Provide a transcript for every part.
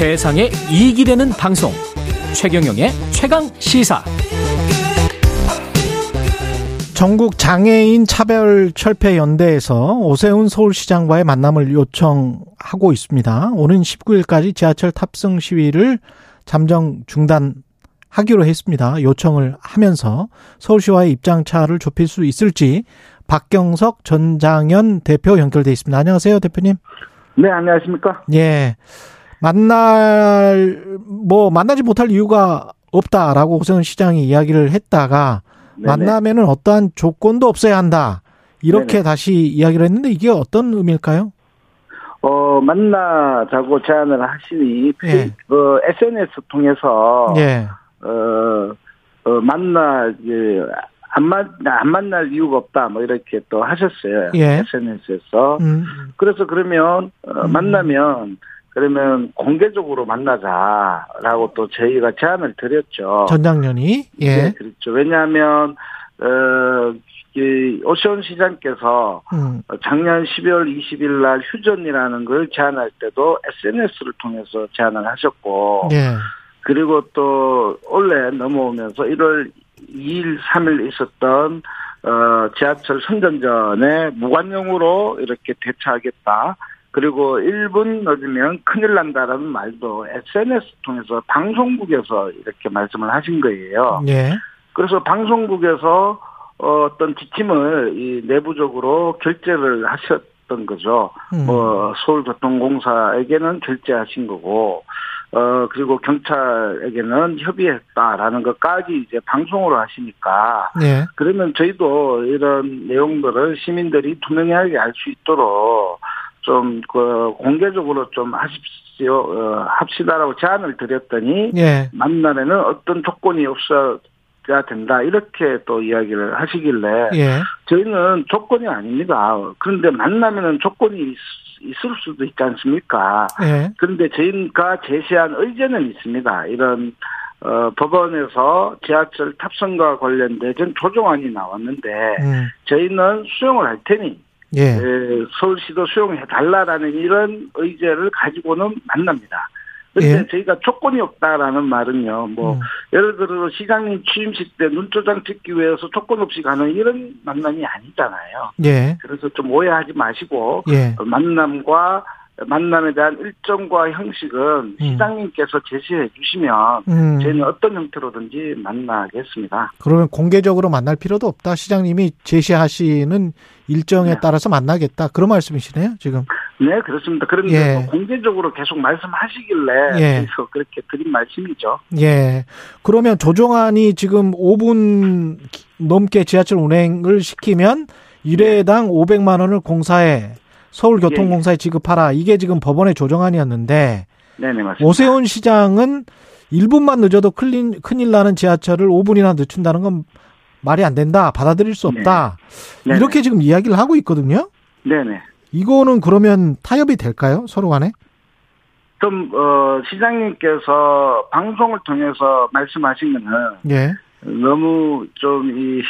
세상에 이익이 되는 방송 최경영의 최강 시사 전국 장애인 차별 철폐 연대에서 오세훈 서울시장과의 만남을 요청하고 있습니다. 오는 19일까지 지하철 탑승 시위를 잠정 중단하기로 했습니다. 요청을 하면서 서울시와의 입장차를 좁힐 수 있을지 박경석 전장현 대표 연결돼 있습니다. 안녕하세요, 대표님. 네, 안녕하십니까? 예. 만날 뭐 만나지 못할 이유가 없다라고 오세훈 시장이 이야기를 했다가 네네. 만나면은 어떠한 조건도 없어야 한다. 이렇게 네네. 다시 이야기를 했는데 이게 어떤 의미일까요? 어, 만나자고 제안을 하시니, 예. 그, SNS 통해서, 예. 어, 어, 만나, 이제, 안 만, 안 만날 이유가 없다, 뭐, 이렇게 또 하셨어요. 예. SNS에서. 음. 그래서 그러면, 어, 음. 만나면, 그러면 공개적으로 만나자라고 또 저희가 제안을 드렸죠. 전장년이 예. 네, 그렇죠. 왜냐하면 어, 이 오시온 시장께서 음. 작년 12월 20일 날 휴전이라는 걸 제안할 때도 SNS를 통해서 제안을 하셨고 예. 그리고 또 올해 넘어오면서 1월 2일, 3일 있었던 어, 지하철 선전전에 무관용으로 이렇게 대처하겠다. 그리고 1분 늦으면 큰일 난다라는 말도 SNS 통해서 방송국에서 이렇게 말씀을 하신 거예요. 예. 그래서 방송국에서 어떤 지침을 이 내부적으로 결제를 하셨던 거죠. 음. 뭐 서울교통공사에게는 결제하신 거고 어 그리고 경찰에게는 협의했다라는 것까지 이제 방송으로 하시니까 예. 그러면 저희도 이런 내용들을 시민들이 투명하게 알 수 있도록 좀, 그, 공개적으로 좀 하십시오, 어, 합시다라고 제안을 드렸더니, 예. 만남에는 어떤 조건이 없어야 된다, 이렇게 또 이야기를 하시길래, 예. 저희는 조건이 아닙니다. 그런데 만나면은 조건이 있, 있을 수도 있지 않습니까? 예. 그런데 저희가 제시한 의제는 있습니다. 이런, 어, 법원에서 지하철 탑승과 관련된 조정안이 나왔는데, 음. 저희는 수용을 할 테니, 예. 서울시도 수용해 달라라는 이런 의제를 가지고는 만납니다. 그런데 예. 저희가 조건이 없다라는 말은요, 뭐, 음. 예를 들어 시장님 취임식 때 눈조장 찍기 위해서 조건 없이 가는 이런 만남이 아니잖아요. 예. 그래서 좀 오해하지 마시고, 예. 만남과 만남에 대한 일정과 형식은 음. 시장님께서 제시해 주시면 음. 저희는 어떤 형태로든지 만나겠습니다. 그러면 공개적으로 만날 필요도 없다. 시장님이 제시하시는 일정에 네. 따라서 만나겠다. 그런 말씀이시네요, 지금. 네, 그렇습니다. 그런데 예. 뭐 공개적으로 계속 말씀하시길래 예. 그래서 그렇게 드린 말씀이죠. 예. 그러면 조정안이 지금 5분 넘게 지하철 운행을 시키면 1회당 500만 원을 공사에 서울교통공사에 예, 예. 지급하라. 이게 지금 법원의 조정안이었는데 네네, 맞습니다. 오세훈 시장은 1분만 늦어도 큰일, 큰일 나는 지하철을 5분이나 늦춘다는 건 말이 안 된다. 받아들일 수 없다. 네네. 이렇게 지금 이야기를 하고 있거든요. 네네. 이거는 그러면 타협이 될까요? 서로 간에? 좀, 어, 시장님께서 방송을 통해서 말씀하신 거는. 예. 너무 좀, 이,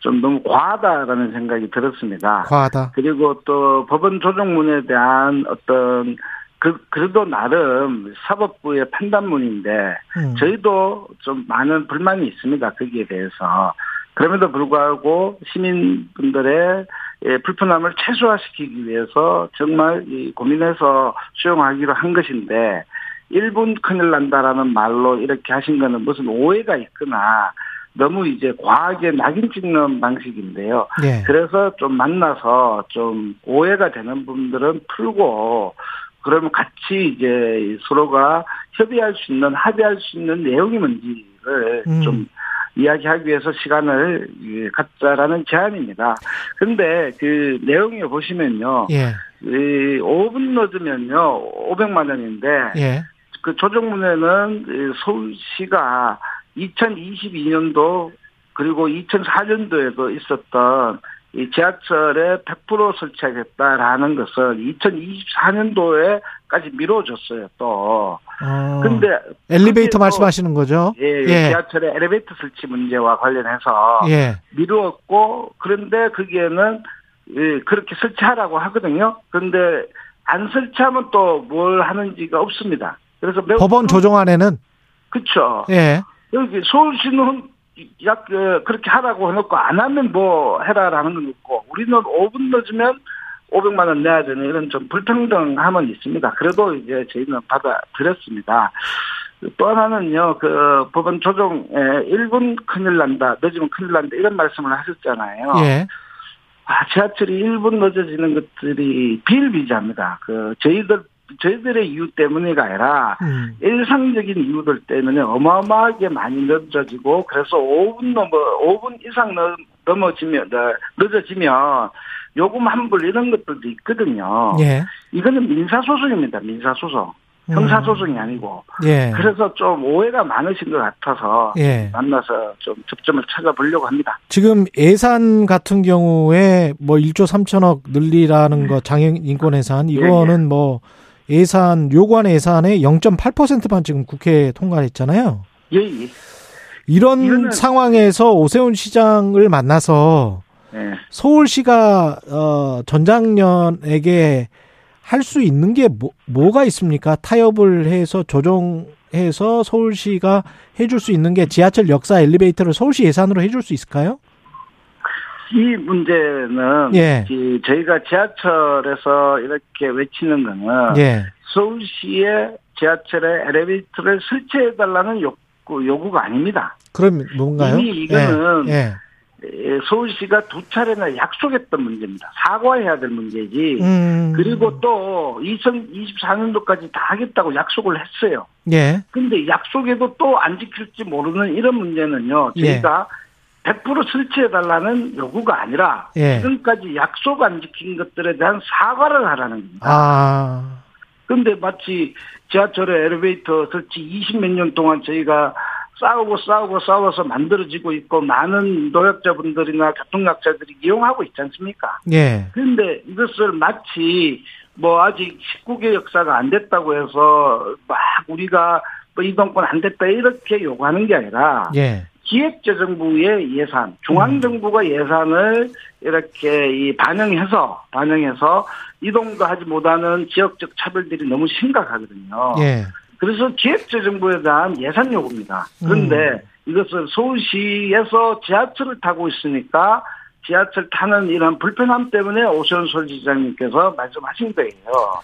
좀 너무 과하다라는 생각이 들었습니다. 과하다. 그리고 또 법원 조정문에 대한 어떤 그, 그래도 나름 사법부의 판단문인데, 음. 저희도 좀 많은 불만이 있습니다. 거기에 대해서. 그럼에도 불구하고 시민분들의 예, 불편함을 최소화시키기 위해서 정말 고민해서 수용하기로 한 것인데, 1분 큰일 난다라는 말로 이렇게 하신 거는 무슨 오해가 있거나, 너무 이제 과하게 낙인 찍는 방식인데요. 네. 그래서 좀 만나서 좀 오해가 되는 분들은 풀고 그러면 같이 이제 서로가 협의할 수 있는 합의할 수 있는 내용이 뭔지를 음. 좀 이야기하기 위해서 시간을 갖자라는 제안입니다. 근데 그 내용에 보시면요. 예. 이 5분 늦으면요. 500만 원인데 예. 그 조정문에는 서울시가 2022년도 그리고 2004년도에도 있었던 이 지하철에 100% 설치하겠다라는 것을 2024년도에까지 미뤄졌어요, 또. 어, 근데. 엘리베이터 말씀하시는 거죠? 예, 예, 지하철의 엘리베이터 설치 문제와 관련해서. 예. 미루었고, 그런데 거기에는 예, 그렇게 설치하라고 하거든요. 그런데 안 설치하면 또 뭘 하는지가 없습니다. 그래서 법원 조정안에는 그렇죠. 예. 여기 서울시는 약 어, 그렇게 하라고 해놓고 안 하면 뭐 해라라는 건 있고 우리는 5분 늦으면 500만 원 내야 되는 이런 좀 불평등함은 있습니다. 그래도 이제 저희는 받아들였습니다. 또 하나는요, 그 법원 조정에 1분 큰일 난다, 늦으면 큰일 난다, 이런 말씀을 하셨잖아요. 예. 아, 지하철이 1분 늦어지는 것들이 비일비재합니다. 그, 저희들, 저희들의 이유 때문이가 아니라, 음. 일상적인 이유들 때문에 어마어마하게 많이 늦어지고, 그래서 5분 넘어, 5분 이상 넘어지면, 늦어지면, 요금 환불 이런 것들도 있거든요. 예. 이거는 민사소송입니다, 민사소송. 형사소송이 아니고. 예. 그래서 좀 오해가 많으신 것 같아서 예. 만나서 좀 접점을 찾아보려고 합니다. 지금 예산 같은 경우에 뭐 1조 3천억 늘리라는 거 장애인 인권 예산 이거는 예, 예. 뭐 예산 요구한 예산의 0.8%만 지금 국회에 통과했잖아요. 예, 예. 이런 상황에서 오세훈 시장을 만나서 예. 서울시가 어 전장년에게 할 수 있는 게 뭐, 뭐가 있습니까? 타협을 해서 조정해서 서울시가 해줄 수 있는 게 지하철 역사 엘리베이터를 서울시 예산으로 해줄 수 있을까요? 이 문제는 예. 저희가 지하철에서 이렇게 외치는 거는 예. 서울시의 지하철에 엘리베이터를 설치해 달라는 요구, 요구가 아닙니다. 그럼 뭔가요? 이미 이거는 예. 예. 서울시가 두 차례나 약속했던 문제입니다. 사과해야 될 문제지. 음. 그리고 또 2024년도까지 다 하겠다고 약속을 했어요. 예. 근데 약속에도 또 안 지킬지 모르는 이런 문제는요. 저희가 예. 100% 설치해달라는 요구가 아니라 예. 지금까지 약속 안 지킨 것들에 대한 사과를 하라는 겁니다. 아. 근데 마치 지하철에 엘리베이터 설치 20 몇 년 동안 저희가 싸우고 싸우고 싸워서 만들어지고 있고 많은 노약자분들이나 교통약자들이 이용하고 있지 않습니까? 예. 그런데 이것을 마치 뭐 아직 19개 역사가 안 됐다고 해서 막 우리가 뭐 이동권 안 됐다 이렇게 요구하는 게 아니라 예. 기획재정부의 예산, 중앙정부가 예산을 이렇게 이 반영해서 반영해서 이동도 하지 못하는 지역적 차별들이 너무 심각하거든요. 예. 그래서 기획재정부에 대한 예산 요구입니다. 그런데 음. 이것을 서울시에서 지하철을 타고 있으니까 지하철 타는 이런 불편함 때문에 오세훈 서울시장님께서 말씀하신 거예요.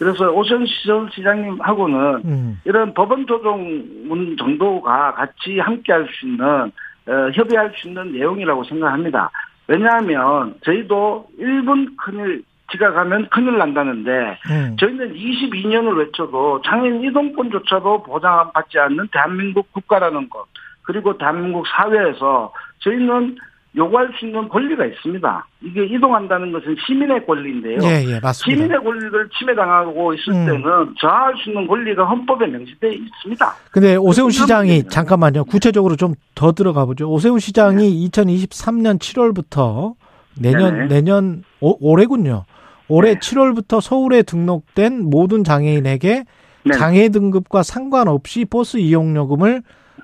그래서 오세훈 서울시장님하고는 음. 이런 법원 조정문 정도가 같이 함께 할 수 있는 어, 협의할 수 있는 내용이라고 생각합니다. 왜냐하면 저희도 1분 큰일 지각하면 큰일 난다는데 음. 저희는 22년을 외쳐도 장애인 이동권조차도 보장받지 않는 대한민국 국가라는 것 그리고 대한민국 사회에서 저희는 요구할 수 있는 권리가 있습니다. 이게 이동한다는 것은 시민의 권리인데요. 예, 예, 맞습니다. 시민의 권리를 침해당하고 있을 음. 때는 저할 수 있는 권리가 헌법에 명시되어 있습니다. 근데 오세훈 시장이 잠깐만요. 구체적으로 좀 더 들어가 보죠. 오세훈 시장이 네. 2023년 7월부터 내년 네네. 내년 오, 올해군요. 올해 네. 7월부터 서울에 등록된 모든 장애인에게 네. 장애 등급과 상관없이 버스 이용요금을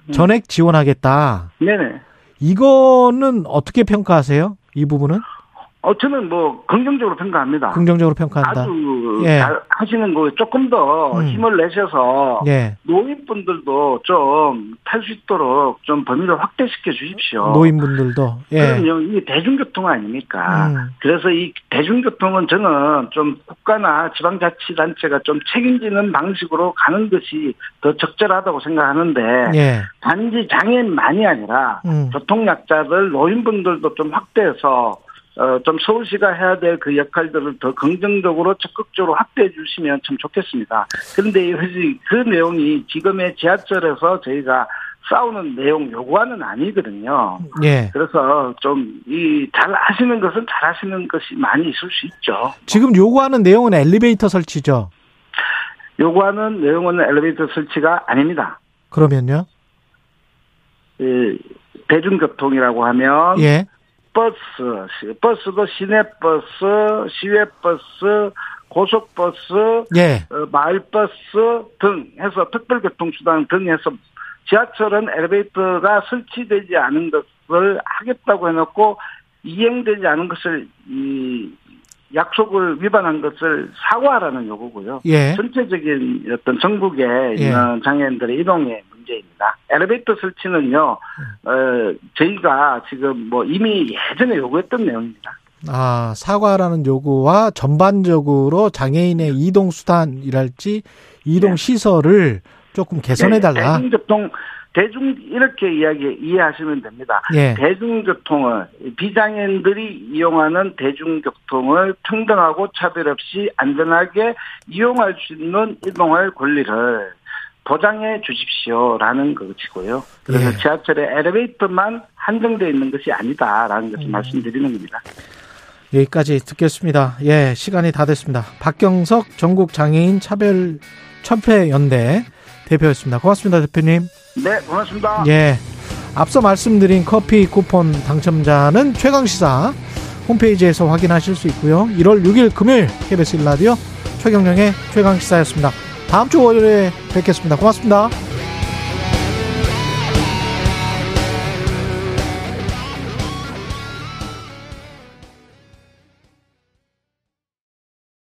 음. 전액 지원하겠다. 네네. 이거는 어떻게 평가하세요? 이 부분은? 어, 저는 뭐, 긍정적으로 평가합니다. 긍정적으로 평가한다. 아주 예. 잘 하시는 거 조금 더 음. 힘을 내셔서 예. 노인분들도 좀 탈 수 있도록 좀 범위를 확대시켜 주십시오. 노인분들도. 예. 그럼요. 이게 대중교통 아닙니까? 음. 그래서 이 대중교통은 저는 좀 국가나 지방자치단체가 좀 책임지는 방식으로 가는 것이 더 적절하다고 생각하는데 예. 단지 장애인만이 아니라 음. 교통약자들 노인분들도 좀 확대해서 어, 좀 서울시가 해야 될 그 역할들을 더 긍정적으로 적극적으로 확대해 주시면 참 좋겠습니다. 그런데 그 내용이 지금의 지하철에서 저희가 싸우는 내용 요구하는 아니거든요. 예. 그래서 좀 이 잘 하시는 것은 잘 하시는 것이 많이 있을 수 있죠. 지금 요구하는 내용은 엘리베이터 설치죠. 요구하는 내용은 엘리베이터 설치가 아닙니다. 그러면요? 예, 대중교통이라고 하면 예. 버스, 버스도 시내버스, 시외버스, 고속버스, 예. 어, 마을버스 등 해서 특별교통수단 등 해서 지하철은 엘리베이터가 설치되지 않은 것을 하겠다고 해놓고 이행되지 않은 것을 이 약속을 위반한 것을 사과하라는 요구고요. 예. 전체적인 어떤 전국에 예. 있는 장애인들의 이동의 문제입니다. 엘리베이터 설치는요, 어, 저희가 지금 뭐 이미 예전에 요구했던 내용입니다. 아, 사과라는 요구와 전반적으로 장애인의 이동 수단이랄지 이동 네. 시설을 조금 개선해 달라. 네, 대중교통 대중 이렇게 이야기 이해하시면 됩니다. 예. 대중교통을 비장애인들이 이용하는 대중교통을 평등하고 차별 없이 안전하게 이용할 수 있는 이동할 권리를 보장해 주십시오라는 것이고요. 그래서 예. 지하철의 엘리베이터만 한정되어 있는 것이 아니다라는 것을 음. 말씀드리는 겁니다. 여기까지 듣겠습니다. 예, 시간이 다 됐습니다. 박경석 전국 장애인 차별 첩회 연대 대표였습니다. 고맙습니다, 대표님. 네, 고맙습니다. 예. 앞서 말씀드린 커피 쿠폰 당첨자는 최강시사 홈페이지에서 확인하실 수 있고요. 1월 6일 금요일 KBS 1라디오 최경령의 최강시사였습니다. 다음 주 월요일에 뵙겠습니다. 고맙습니다.